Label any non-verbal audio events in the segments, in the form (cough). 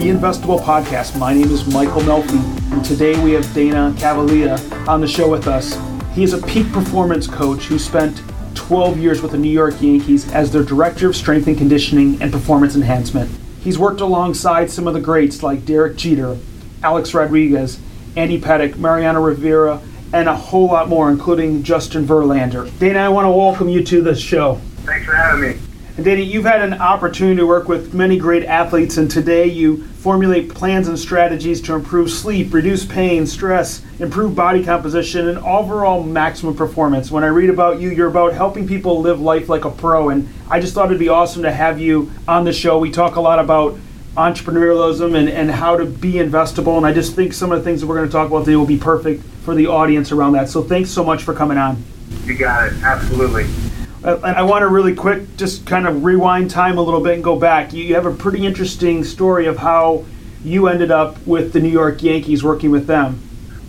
The Investable podcast. My name is Michael Melfi, and today we have Dana Cavalea on the show with us. He is a peak performance coach who spent 12 years with the New York Yankees as their director of strength and conditioning and performance enhancement. He's worked alongside some of the greats like Derek Jeter, Alex Rodriguez, Andy Pettitte, Mariano Rivera, and a whole lot more, including Justin Verlander. Dana, I want to welcome you to the show. Thanks for having me. And Danny, you've had an opportunity to work with many great athletes, and today you formulate plans and strategies to improve sleep, reduce pain, stress, improve body composition, and overall maximum performance. When I read about you, you're about helping people live life like a pro, and I just thought it'd be awesome to have you on the show. We talk a lot about entrepreneurialism and, and how to be investable, and I just think some of the things that we're going to talk about today will be perfect for the audience around that. So thanks so much for coming on. You got it, absolutely. Uh, and I want to really quick just kind of rewind time a little bit and go back. You have a pretty interesting story of how you ended up with the New York Yankees working with them.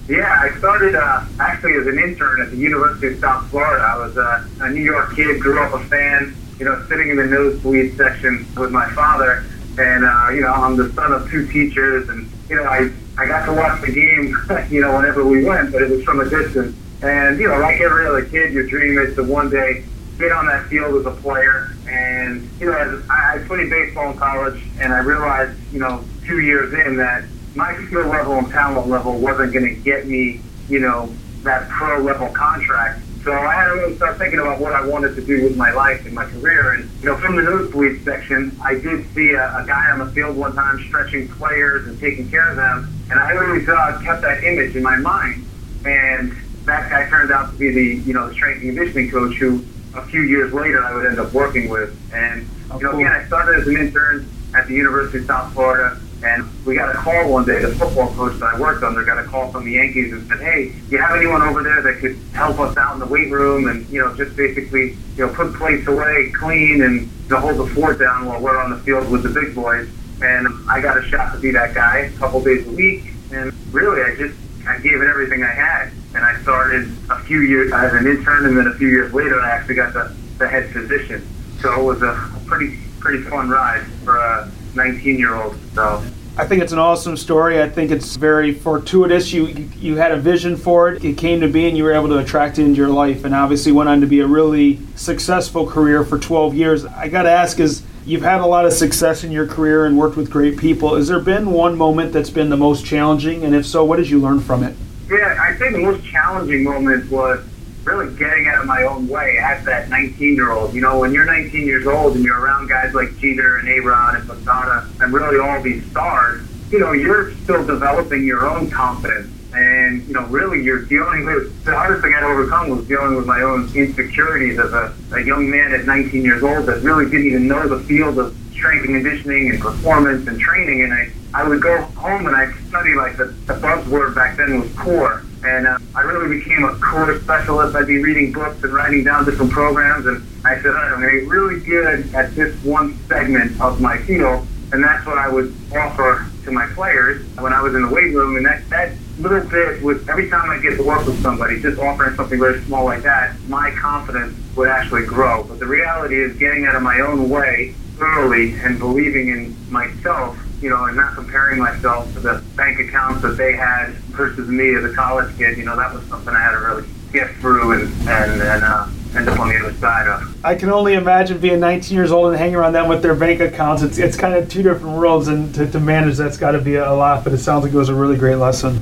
Yeah, I started uh, actually as an intern at the University of South Florida. I was uh, a New York kid, grew up a fan, you know, sitting in the nosebleed section with my father. And, uh, you know, I'm the son of two teachers. And, you know, I, I got to watch the game, (laughs) you know, whenever we went, but it was from a distance. And, you know, like every other kid, your dream is to one day get on that field as a player. And, you know, as, I, I played baseball in college, and I realized, you know, two years in that my skill level and talent level wasn't going to get me, you know, that pro level contract. So I had to really start thinking about what I wanted to do with my life and my career. And, you know, from the nosebleed section, I did see a, a guy on the field one time stretching players and taking care of them. And I really thought, kept that image in my mind. And that guy turned out to be the, you know, the strength and conditioning coach who a few years later I would end up working with. And, Oh, you know, cool. again, I started as an intern at the University of South Florida. And we got a call one day, the football coach that I worked under got a call from the Yankees and said, hey, do you have anyone over there that could help us out in the weight room and, you know, just basically, you know, put plates away, clean, and you know, hold the fort down while we're on the field with the big boys. And I got a shot to be that guy a couple days a week. And really, I just, I gave it everything I had. And I started a few years as an intern, and then a few years later, I actually got the, the head position. So it was a, a pretty, pretty fun ride for a 19 year old. So I think it's an awesome story. I think it's very fortuitous. You you had a vision for it. It came to be, and you were able to attract it into your life. And obviously went on to be a really successful career for 12 years. I got to ask: Is you've had a lot of success in your career and worked with great people? Has there been one moment that's been the most challenging? And if so, what did you learn from it? Yeah, I think the most challenging moment was really getting out of my own way as that 19 year old. You know, when you're 19 years old and you're around guys like Jeter and A-Rod and Posada and really all these stars, you know, you're still developing your own confidence. And, you know, really you're dealing with, the hardest thing I had to overcome was dealing with my own insecurities as a, a young man at 19 years old that really didn't even know the field of strength and conditioning and performance and training. And I, I would go home and I'd study like the, the buzzword back then was core. And uh, I really became a core specialist. I'd be reading books and writing down different programs. And I said, all right, I'm going to be really good at this one segment of my field. And that's what I would offer to my players when I was in the weight room. And that, that little bit was every time I get to work with somebody, just offering something very small like that, my confidence would actually grow. But the reality is getting out of my own way early and believing in myself, you know, and not comparing myself to the bank accounts that they had versus me as a college kid, you know, that was something I had to really get through and, and, and uh, end up on the other side of. I can only imagine being 19 years old and hanging around them with their bank accounts. It's, it's kind of two different worlds, and to, to manage that's got to be a lot. But it sounds like it was a really great lesson.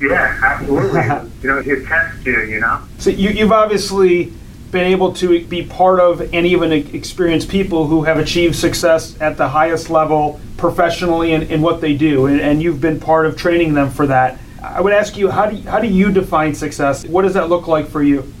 Yeah, absolutely. (laughs) you know, it tests you, you know? So you, you've obviously been able to be part of and even experience people who have achieved success at the highest level professionally in, in what they do, and, and you've been part of training them for that. I would ask you, how do you, how do you define success? What does that look like for you?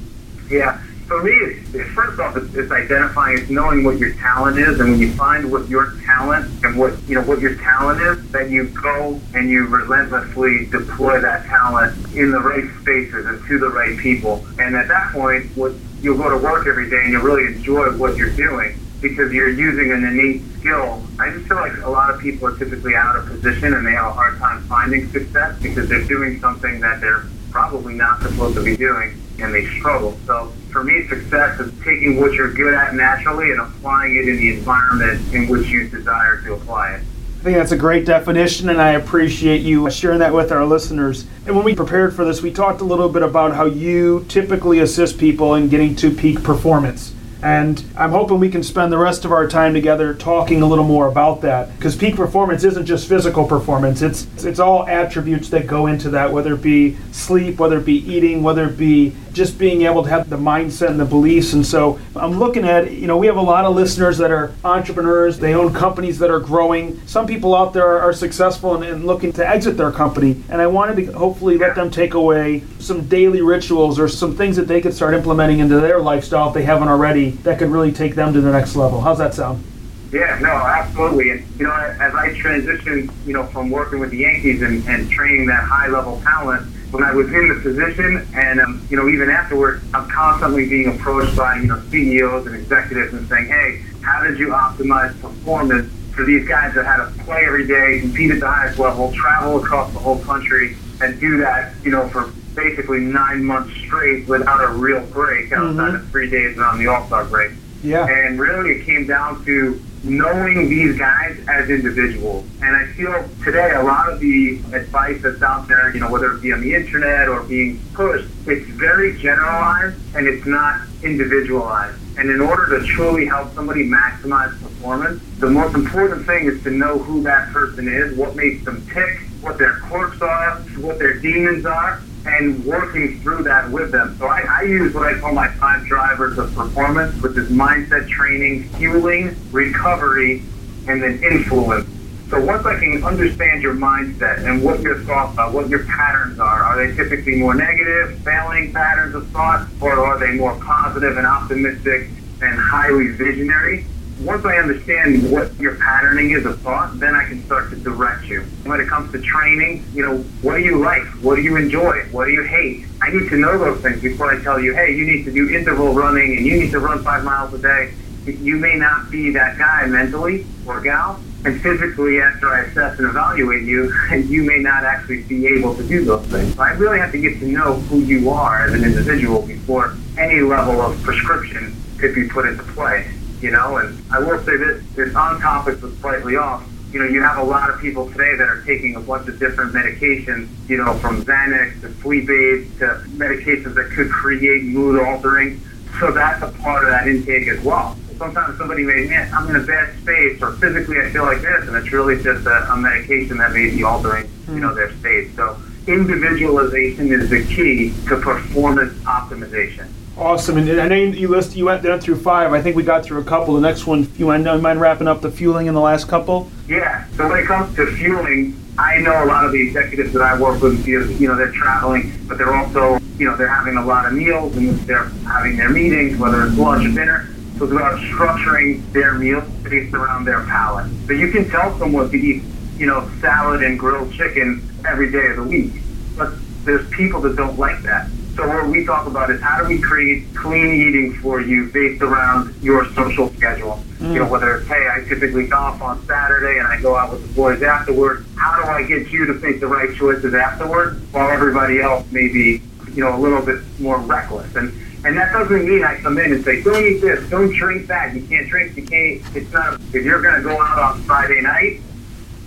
Yeah. For me, it's, first off, it's, it's identifying, it's knowing what your talent is, and when you find what your talent and what you know what your talent is, then you go and you relentlessly deploy that talent in the right spaces and to the right people. And at that point, what you'll go to work every day and you'll really enjoy what you're doing because you're using an innate skill. I just feel like a lot of people are typically out of position and they have a hard time finding success because they're doing something that they're probably not supposed to be doing and they struggle. So for me, success is taking what you're good at naturally and applying it in the environment in which you desire to apply it. I think that's a great definition, and I appreciate you sharing that with our listeners. And when we prepared for this, we talked a little bit about how you typically assist people in getting to peak performance. And I'm hoping we can spend the rest of our time together talking a little more about that. Because peak performance isn't just physical performance, it's, it's all attributes that go into that, whether it be sleep, whether it be eating, whether it be just being able to have the mindset and the beliefs. And so I'm looking at, you know, we have a lot of listeners that are entrepreneurs, they own companies that are growing. Some people out there are, successful and, and, looking to exit their company. And I wanted to hopefully let them take away some daily rituals or some things that they could start implementing into their lifestyle if they haven't already that could really take them to the next level. How's that sound? Yeah, no, absolutely. And, you know, as I transitioned, you know, from working with the Yankees and, and training that high level talent, when I was in the position and, um, you know, even afterward, I'm constantly being approached by, you know, CEOs and executives and saying, hey, how did you optimize performance for these guys that had to play every day, compete at the highest level, travel across the whole country, and do that, you know, for basically nine months straight without a real break outside mm-hmm. of three days around the All Star break. Yeah. And really, it came down to knowing these guys as individuals. And I feel today a lot of the advice that's out there, you know, whether it be on the internet or being pushed, it's very generalized and it's not individualized. And in order to truly help somebody maximize performance, the most important thing is to know who that person is, what makes them tick, what their quirks are, what their demons are, and working through that with them. So I, I, use what I call my five drivers of performance, which is mindset training, fueling, recovery, and then influence. So once I can understand your mindset and what your thoughts are, what your patterns are, are they typically more negative, failing patterns of thought, or are they more positive and optimistic and highly visionary? Once I understand what your patterning is of thought, then I can start to direct you. When it comes to training, you know, what do you like? What do you enjoy? What do you hate? I need to know those things before I tell you, hey, you need to do interval running and you need to run five miles a day. You may not be that guy mentally or gal, and physically after I assess and evaluate you, (laughs) you may not actually be able to do those things. So I really have to get to know who you are as an individual before any level of prescription could be put into play you know. And I will say this: this on topic but slightly off. You know, you have a lot of people today that are taking a bunch of different medications. You know, from Xanax to sleep aids to medications that could create mood altering. So that's a part of that intake as well. Sometimes somebody may, man, I'm in a bad space, or physically I feel like this, and it's really just a, a medication that may be altering, mm-hmm. you know, their state. So individualization is the key to performance optimization. Awesome, and I know you list you went down through five. I think we got through a couple. The next one, you mind, mind wrapping up the fueling in the last couple? Yeah. So when it comes to fueling, I know a lot of the executives that I work with. You know, they're traveling, but they're also, you know, they're having a lot of meals and they're having their meetings, whether it's lunch or dinner. So it's about structuring their meals based around their palate. So you can tell someone to eat, you know, salad and grilled chicken every day of the week, but there's people that don't like that. So what we talk about is how do we create clean eating for you based around your social schedule. Mm. You know, whether it's hey, I typically golf on Saturday and I go out with the boys afterward. How do I get you to make the right choices afterward while everybody else may be, you know, a little bit more reckless and and that doesn't mean I come in and say, don't eat this, don't drink that, you can't drink, you can't, it's not, if you're going to go out on Friday night,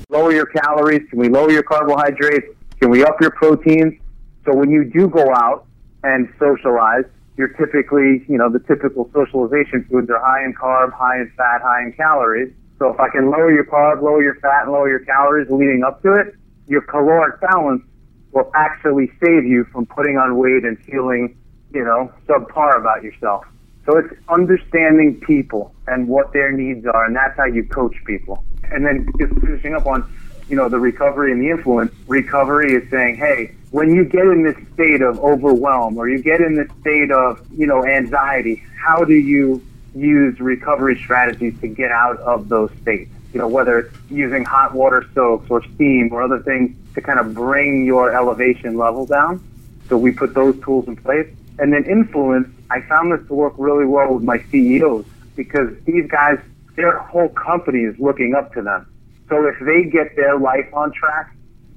lower your calories, can we lower your carbohydrates, can we up your proteins? So when you do go out, and socialize, you're typically, you know, the typical socialization foods are high in carb, high in fat, high in calories. So if I can lower your carb, lower your fat, and lower your calories leading up to it, your caloric balance will actually save you from putting on weight and feeling, you know, subpar about yourself. So it's understanding people and what their needs are, and that's how you coach people. And then just finishing up on, you know, the recovery and the influence. Recovery is saying, hey, when you get in this state of overwhelm or you get in this state of, you know, anxiety, how do you use recovery strategies to get out of those states? You know, whether it's using hot water soaks or steam or other things to kind of bring your elevation level down. So we put those tools in place. And then influence, I found this to work really well with my CEOs because these guys, their whole company is looking up to them. So if they get their life on track,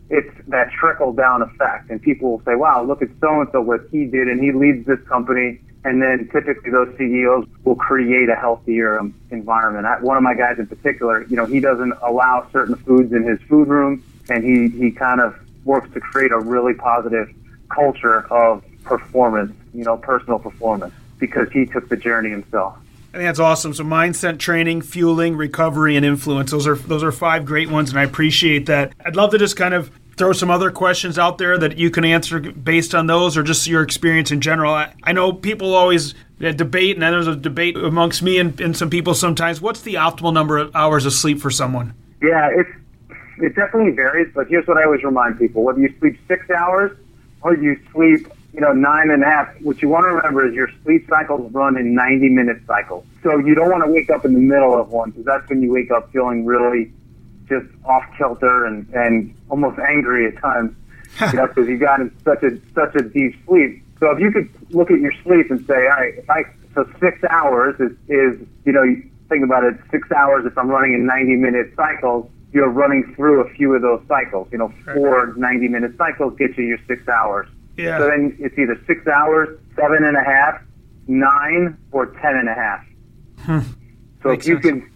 it's that trickle down effect. And people will say, wow, look at so and so what he did and he leads this company and then typically those CEOs will create a healthier um, environment. I, one of my guys in particular, you know, he doesn't allow certain foods in his food room, and he he kind of works to create a really positive culture of performance, you know, personal performance, because he took the journey himself. I think that's awesome. So mindset training, fueling, recovery, and influence. Those are those are five great ones, and I appreciate that. I'd love to just kind of throw some other questions out there that you can answer based on those or just your experience in general. I, I know people always uh, debate, and there's a debate amongst me and, and some people sometimes. What's the optimal number of hours of sleep for someone? Yeah, it's it definitely varies, but here's what I always remind people: whether you sleep six hours or you sleep, you know, nine and a half, what you want to remember is your sleep cycles run in 90 minute cycles. So you don't want to wake up in the middle of one because that's when you wake up feeling really just off kilter and, and almost angry at times, (laughs) you know, because you got in such a such a deep sleep. So if you could look at your sleep and say, all right, if I so six hours is is you know think about it, six hours if I'm running in 90 minute cycles, you're running through a few of those cycles. You know, four 90 minute cycles get you your six hours. Yeah. So then it's either six hours, seven and a half, nine, or ten and a half. Hmm. So Makes if you sense. can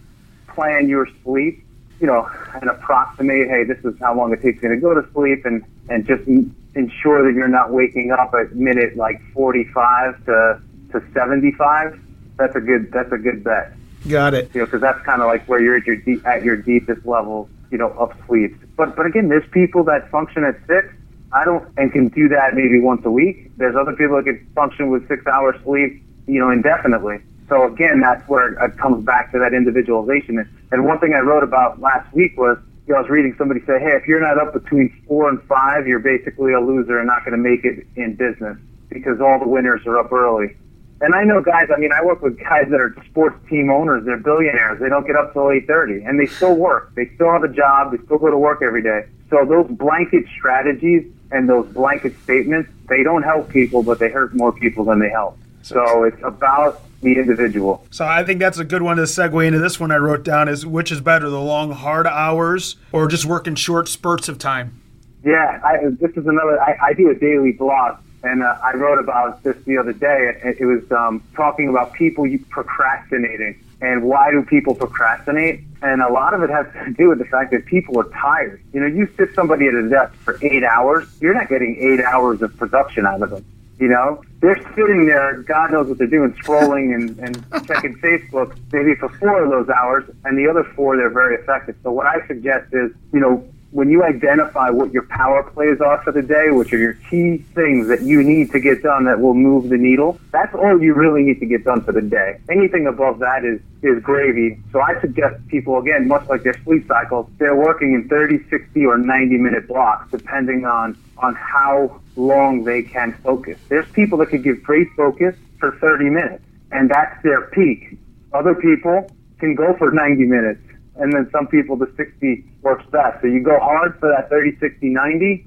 plan your sleep, you know, and approximate, hey, this is how long it takes me to go to sleep, and and just ensure that you're not waking up at minute like 45 to to 75. That's a good that's a good bet. Got it. You know, because that's kind of like where you're at your deep, at your deepest level, you know, of sleep. But but again, there's people that function at six. I don't and can do that maybe once a week. There's other people that can function with six hours sleep, you know, indefinitely. So again, that's where it comes back to that individualization. And- one thing I wrote about last week was, you know, I was reading somebody say, hey, if you're not up between four and five, you're basically a loser and not going to make it in business because all the winners are up early. And I know guys, I mean, I work with guys that are sports team owners. They're billionaires. They don't get up till 8.30 and they still work. They still have a job. They still go to work every day. So those blanket strategies and those blanket statements, they don't help people, but they hurt more people than they help. So it's about the individual. So I think that's a good one to segue into this one I wrote down is which is better, the long hard hours or just working short spurts of time? Yeah, I, this is another. I, I do a daily blog, and uh, I wrote about this the other day. It, it was um, talking about people procrastinating and why do people procrastinate. And a lot of it has to do with the fact that people are tired. You know, you sit somebody at a desk for eight hours, you're not getting eight hours of production out of them. You know, they're sitting there, God knows what they're doing, scrolling and, and (laughs) checking Facebook maybe for four of those hours, and the other four they're very effective. So what I suggest is, you know, when you identify what your power plays are for the day, which are your key things that you need to get done that will move the needle, that's all you really need to get done for the day. Anything above that is, is gravy. So I suggest people, again, much like their sleep cycles, they're working in 30, 60, or 90 minute blocks, depending on, on how long they can focus. There's people that could give great focus for 30 minutes, and that's their peak. Other people can go for 90 minutes and then some people the 60 works best. So you go hard for that 30, 60, 90.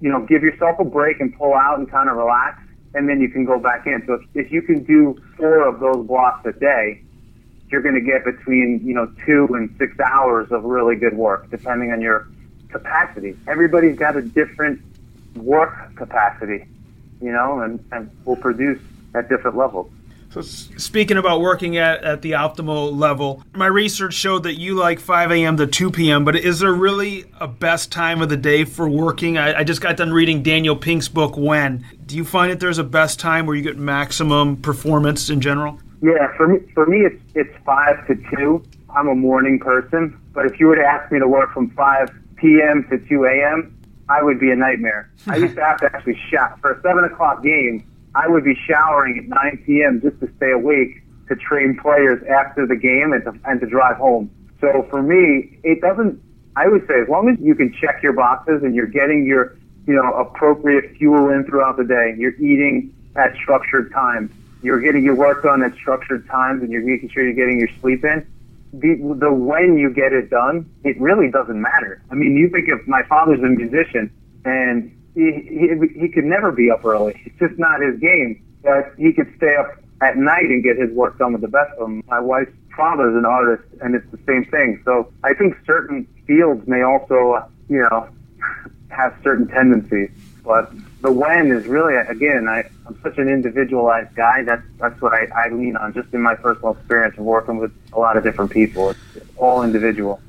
You know, give yourself a break and pull out and kind of relax, and then you can go back in. So if, if you can do four of those blocks a day, you're going to get between you know two and six hours of really good work, depending on your capacity. Everybody's got a different work capacity, you know, and, and will produce at different levels. So speaking about working at, at the optimal level, my research showed that you like 5 a.m. to 2 p.m. But is there really a best time of the day for working? I, I just got done reading Daniel Pink's book, When. Do you find that there's a best time where you get maximum performance in general? Yeah, for me, for me, it's it's five to two. I'm a morning person, but if you were to ask me to work from 5 p.m. to 2 a.m., I would be a nightmare. I used to have to actually shower for a seven o'clock game. I would be showering at 9 p.m. just to stay awake to train players after the game and to, and to drive home. So for me, it doesn't. I would say as long as you can check your boxes and you're getting your you know appropriate fuel in throughout the day, you're eating at structured times, you're getting your work done at structured times, and you're making sure you're getting your sleep in. The, the when you get it done, it really doesn't matter. I mean, you think if my father's a musician and he, he, he could never be up early. It's just not his game. But he could stay up at night and get his work done with the best of them. My wife's father's an artist, and it's the same thing. So I think certain fields may also, you know, (laughs) have certain tendencies. But the when is really, again, I, I'm such an individualized guy. That's that's what I, I lean on, just in my personal experience of working with a lot of different people. It's all individual.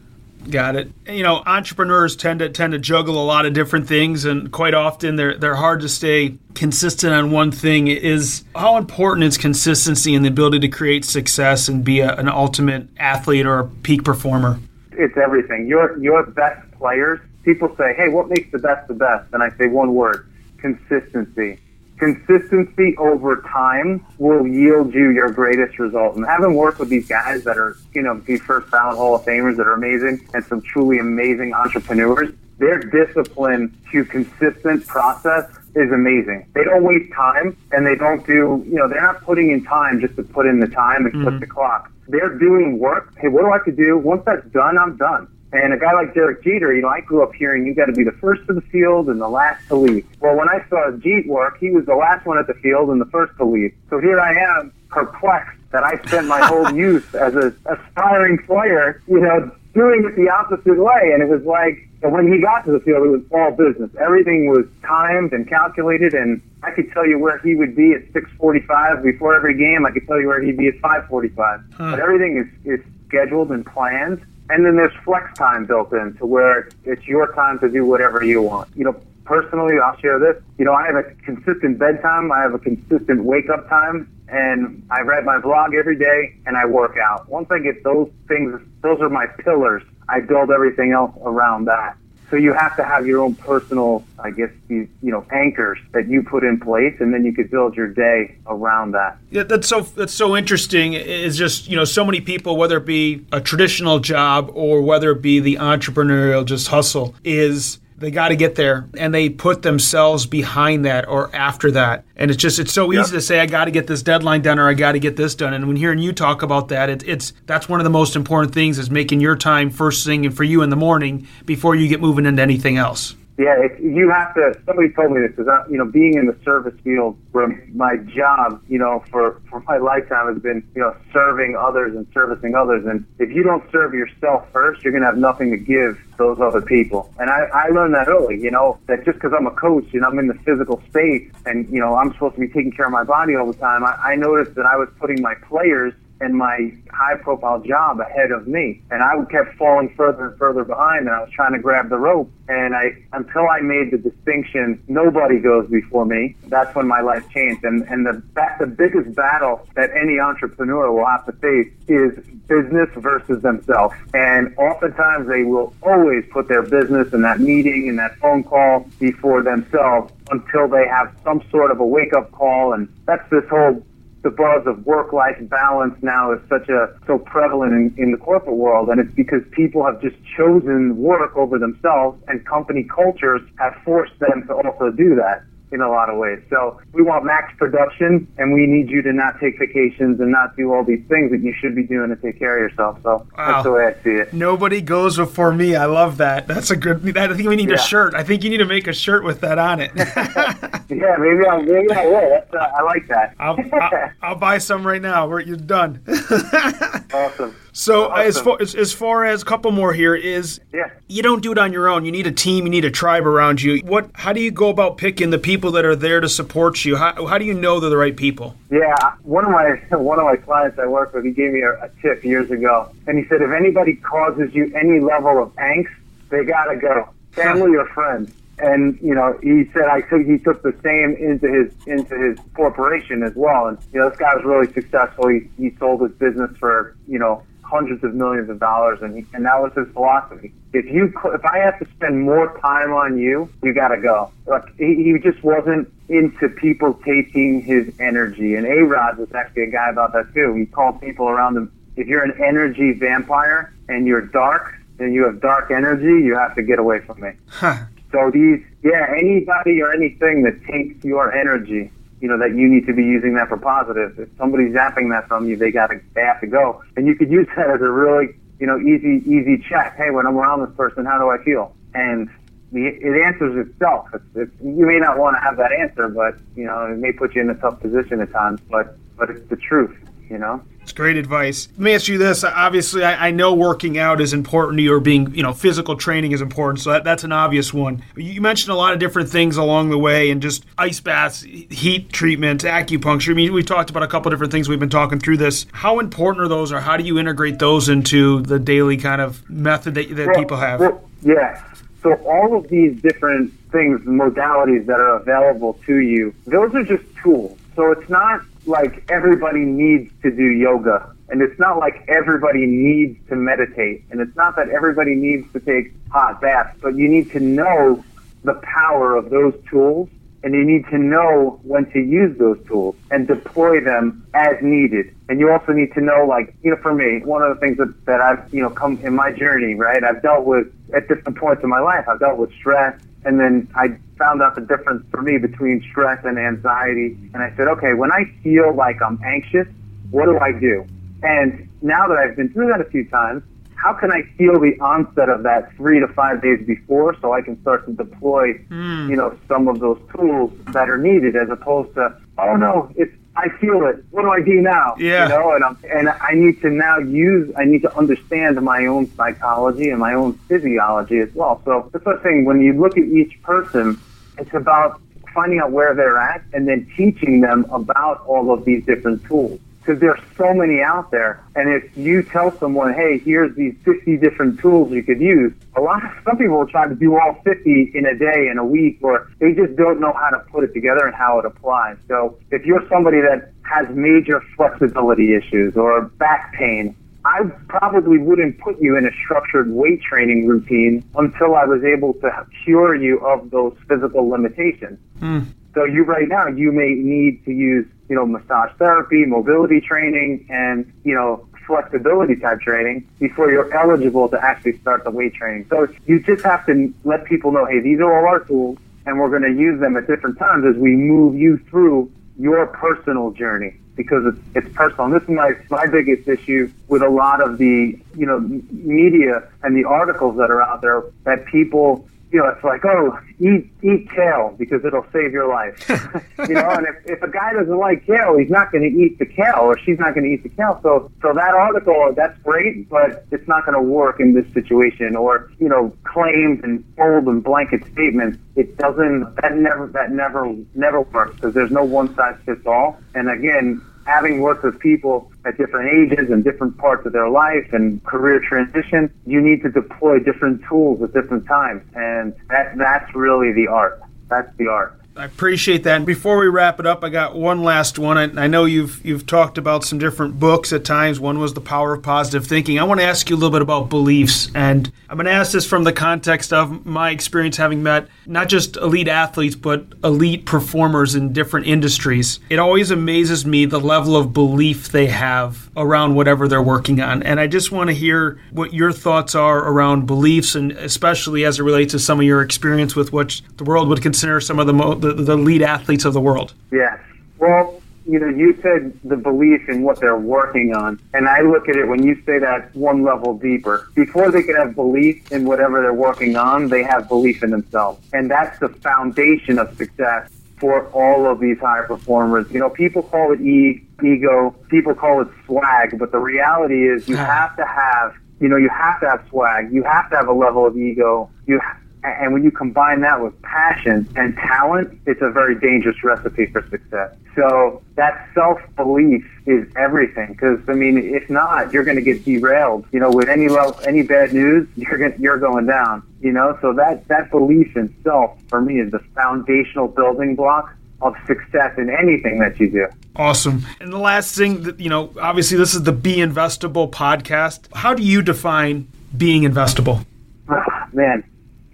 Got it. You know, entrepreneurs tend to tend to juggle a lot of different things, and quite often they're they're hard to stay consistent on one thing. Is how important is consistency and the ability to create success and be a, an ultimate athlete or a peak performer? It's everything. Your your best players. People say, "Hey, what makes the best the best?" And I say one word: consistency consistency over time will yield you your greatest result. And having worked with these guys that are, you know, the first ballot Hall of Famers that are amazing and some truly amazing entrepreneurs, their discipline to consistent process is amazing. They don't waste time and they don't do, you know, they're not putting in time just to put in the time and mm-hmm. the clock. They're doing work. Hey, what do I have to do? Once that's done, I'm done. And a guy like Derek Jeter, you know, I grew up hearing you got to be the first to the field and the last to leave. Well, when I saw Jeet work, he was the last one at the field and the first to leave. So here I am, perplexed that I spent my whole (laughs) youth as a aspiring player, you know, doing it the opposite way. And it was like when he got to the field, it was all business. Everything was timed and calculated, and I could tell you where he would be at 6:45 before every game. I could tell you where he'd be at 5:45. Huh. But everything is is scheduled and planned. And then there's flex time built in to where it's your time to do whatever you want. You know, personally, I'll share this. You know, I have a consistent bedtime. I have a consistent wake up time and I write my blog every day and I work out. Once I get those things, those are my pillars. I build everything else around that. So you have to have your own personal, I guess, you, you know, anchors that you put in place, and then you could build your day around that. Yeah, that's so that's so interesting. Is just you know, so many people, whether it be a traditional job or whether it be the entrepreneurial just hustle, is they got to get there and they put themselves behind that or after that. And it's just, it's so easy to say, I got to get this deadline done or I got to get this done. And when hearing you talk about that, it, it's, that's one of the most important things is making your time first thing and for you in the morning before you get moving into anything else. Yeah, it, you have to. Somebody told me this because you know, being in the service field, where my job, you know, for for my lifetime has been, you know, serving others and servicing others. And if you don't serve yourself first, you're gonna have nothing to give those other people. And I, I learned that early, you know, that just because I'm a coach and I'm in the physical space, and you know, I'm supposed to be taking care of my body all the time. I, I noticed that I was putting my players and my high profile job ahead of me. And I kept falling further and further behind and I was trying to grab the rope. And I, until I made the distinction, nobody goes before me. That's when my life changed. And, and the, the biggest battle that any entrepreneur will have to face is business versus themselves. And oftentimes they will always put their business and that meeting and that phone call before themselves until they have some sort of a wake up call. And that's this whole the buzz of work-life balance now is such a so prevalent in, in the corporate world, and it's because people have just chosen work over themselves, and company cultures have forced them to also do that in a lot of ways. So we want max production, and we need you to not take vacations and not do all these things that you should be doing to take care of yourself. So wow. that's the way I see it. Nobody goes before me. I love that. That's a good. I think we need yeah. a shirt. I think you need to make a shirt with that on it. (laughs) yeah, maybe I maybe I will. Uh, I like that. I'll, I'll, I'll, buy some right now. We're, you're done. (laughs) awesome. So awesome. as far as, as far as a couple more here is yeah. you don't do it on your own. You need a team. You need a tribe around you. What? How do you go about picking the people that are there to support you? How, how do you know they're the right people? Yeah, one of my (laughs) one of my clients I work with, he gave me a, a tip years ago, and he said if anybody causes you any level of angst, they gotta go, family or friends and you know he said I took he took the same into his into his corporation as well and you know this guy was really successful he he sold his business for you know hundreds of millions of dollars, and he, and that was his philosophy. If you if I have to spend more time on you, you got to go. Like he, he just wasn't into people taking his energy. And A Rod was actually a guy about that too. He called people around him. If you're an energy vampire and you're dark and you have dark energy, you have to get away from me. Huh. So these, yeah, anybody or anything that takes your energy you know, that you need to be using that for positive. If somebody's zapping that from you, they got to, they have to go. And you could use that as a really, you know, easy, easy check. Hey, when I'm around this person, how do I feel? And the, it answers itself. It's, it's, you may not want to have that answer, but, you know, it may put you in a tough position at times, but, but it's the truth, you know? It's great advice. Let me ask you this. Obviously, I, I, know working out is important to you, or being, you know, physical training is important. So that, that's an obvious one. You mentioned a lot of different things along the way, and just ice baths, heat treatment, acupuncture. I mean, we talked about a couple different things. We've been talking through this. How important are those, or how do you integrate those into the daily kind of method that, that well, people have? Well, yeah. So all of these different things, modalities that are available to you, those are just tools. So it's not like everybody needs to do yoga. And it's not like everybody needs to meditate. And it's not that everybody needs to take hot baths, but you need to know the power of those tools and you need to know when to use those tools and deploy them as needed. And you also need to know, like, you know, for me, one of the things that, that I've, you know, come in my journey, right? I've dealt with at different points in my life. I've dealt with stress, and then I found out the difference for me between stress and anxiety. And I said, okay, when I feel like I'm anxious, what do I do? And now that I've been through that a few times, how can I feel the onset of that three to five days before so I can start to deploy, mm. you know, some of those tools that are needed as opposed to, oh no, it's, I feel it. What do I do now? Yeah. You know, and I'm, and I need to now use, I need to understand my own psychology and my own physiology as well. So that's the thing. When you look at each person, it's about finding out where they're at and then teaching them about all of these different tools because there's so many out there. And if you tell someone, hey, here's these 50 different tools you could use, a lot of some people will try to do all 50 in a day, in a week, or they just don't know how to put it together and how it applies. So if you're somebody that has major flexibility issues or back pain, I probably wouldn't put you in a structured weight training routine until I was able to cure you of those physical limitations. Mm. So you right now, you may need to use, you know, massage therapy, mobility training, and, you know, flexibility type training before you're eligible to actually start the weight training. So you just have to let people know, hey, these are all our tools and we're going to use them at different times as we move you through your personal journey because it's, it's personal. And this is my, my biggest issue with a lot of the, you know, media and the articles that are out there that people you know, it's like, oh, eat eat kale because it'll save your life. (laughs) you know, and if, if a guy doesn't like kale, he's not going to eat the kale, or she's not going to eat the kale. So, so that article, that's great, but it's not going to work in this situation. Or, you know, claims and bold and blanket statements, it doesn't. That never that never never works because there's no one size fits all. And again, having worked with people at different ages and different parts of their life and career transition, you need to deploy different tools at different times. And that, that's really the art. That's the art. I appreciate that. And before we wrap it up, I got one last one. I, I, know you've you've talked about some different books at times. One was The Power of Positive Thinking. I want to ask you a little bit about beliefs, and I'm going to ask this from the context of my experience having met not just elite athletes but elite performers in different industries. It always amazes me the level of belief they have around whatever they're working on, and I just want to hear what your thoughts are around beliefs, and especially as it relates to some of your experience with what the world would consider some of the most the, the lead athletes of the world. Yes. Well, you know, you said the belief in what they're working on. And I look at it when you say that one level deeper. Before they can have belief in whatever they're working on, they have belief in themselves. And that's the foundation of success for all of these high performers. You know, people call it e- ego, people call it swag, but the reality is you have to have, you know, you have to have swag. You have to have a level of ego. You and when you combine that with passion and talent, it's a very dangerous recipe for success. So that self belief is everything. Because I mean, if not, you're going to get derailed. You know, with any level, any bad news, (laughs) you're going, you're going down. You know, so that that belief in self for me is the foundational building block of success in anything that you do. Awesome. And the last thing that you know, obviously, this is the Be Investable podcast. How do you define being investable? Oh, (sighs) man,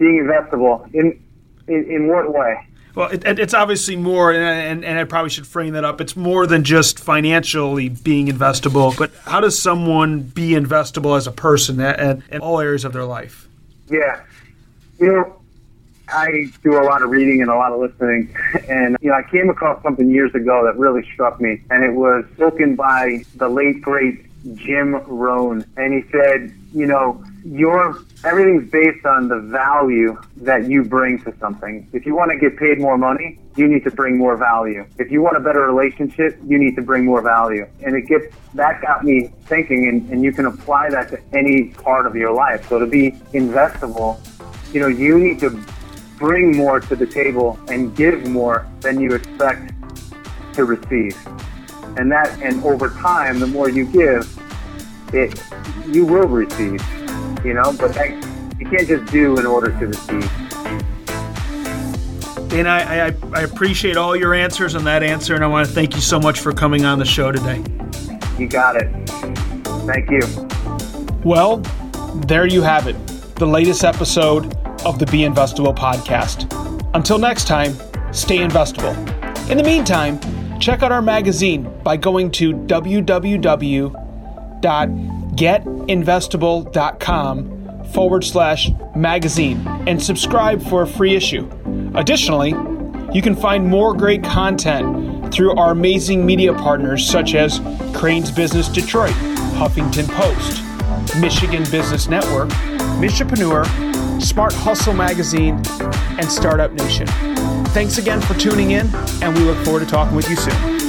being investable in in, in what way? Well, it, it's obviously more, and, and I probably should frame that up. It's more than just financially being investable, but how does someone be investable as a person at, in all areas of their life? Yeah, you know, I do a lot of reading and a lot of listening, and you know, I came across something years ago that really struck me, and it was spoken by the late great Jim Rohn, and he said, you know, your everything's based on the value that you bring to something. If you want to get paid more money, you need to bring more value. If you want a better relationship, you need to bring more value. And it gets that got me thinking, and, and you can apply that to any part of your life. So to be investable, you know, you need to bring more to the table and give more than you expect to receive. And that, and over time, the more you give, it you will receive. You know, but that, you can't just do in order to receive. And I, I, I appreciate all your answers on that answer, and I want to thank you so much for coming on the show today. You got it. Thank you. Well, there you have it, the latest episode of the Be Investable podcast. Until next time, stay investable. In the meantime, check out our magazine by going to www.getinvestable.com forward slash magazine and subscribe for a free issue. Additionally, you can find more great content through our amazing media partners such as Crain's Business Detroit, Huffington Post, Michigan Business Network, Michipreneur, Smart Hustle Magazine, and Startup Nation. Thanks again for tuning in, and we look forward to talking with you soon.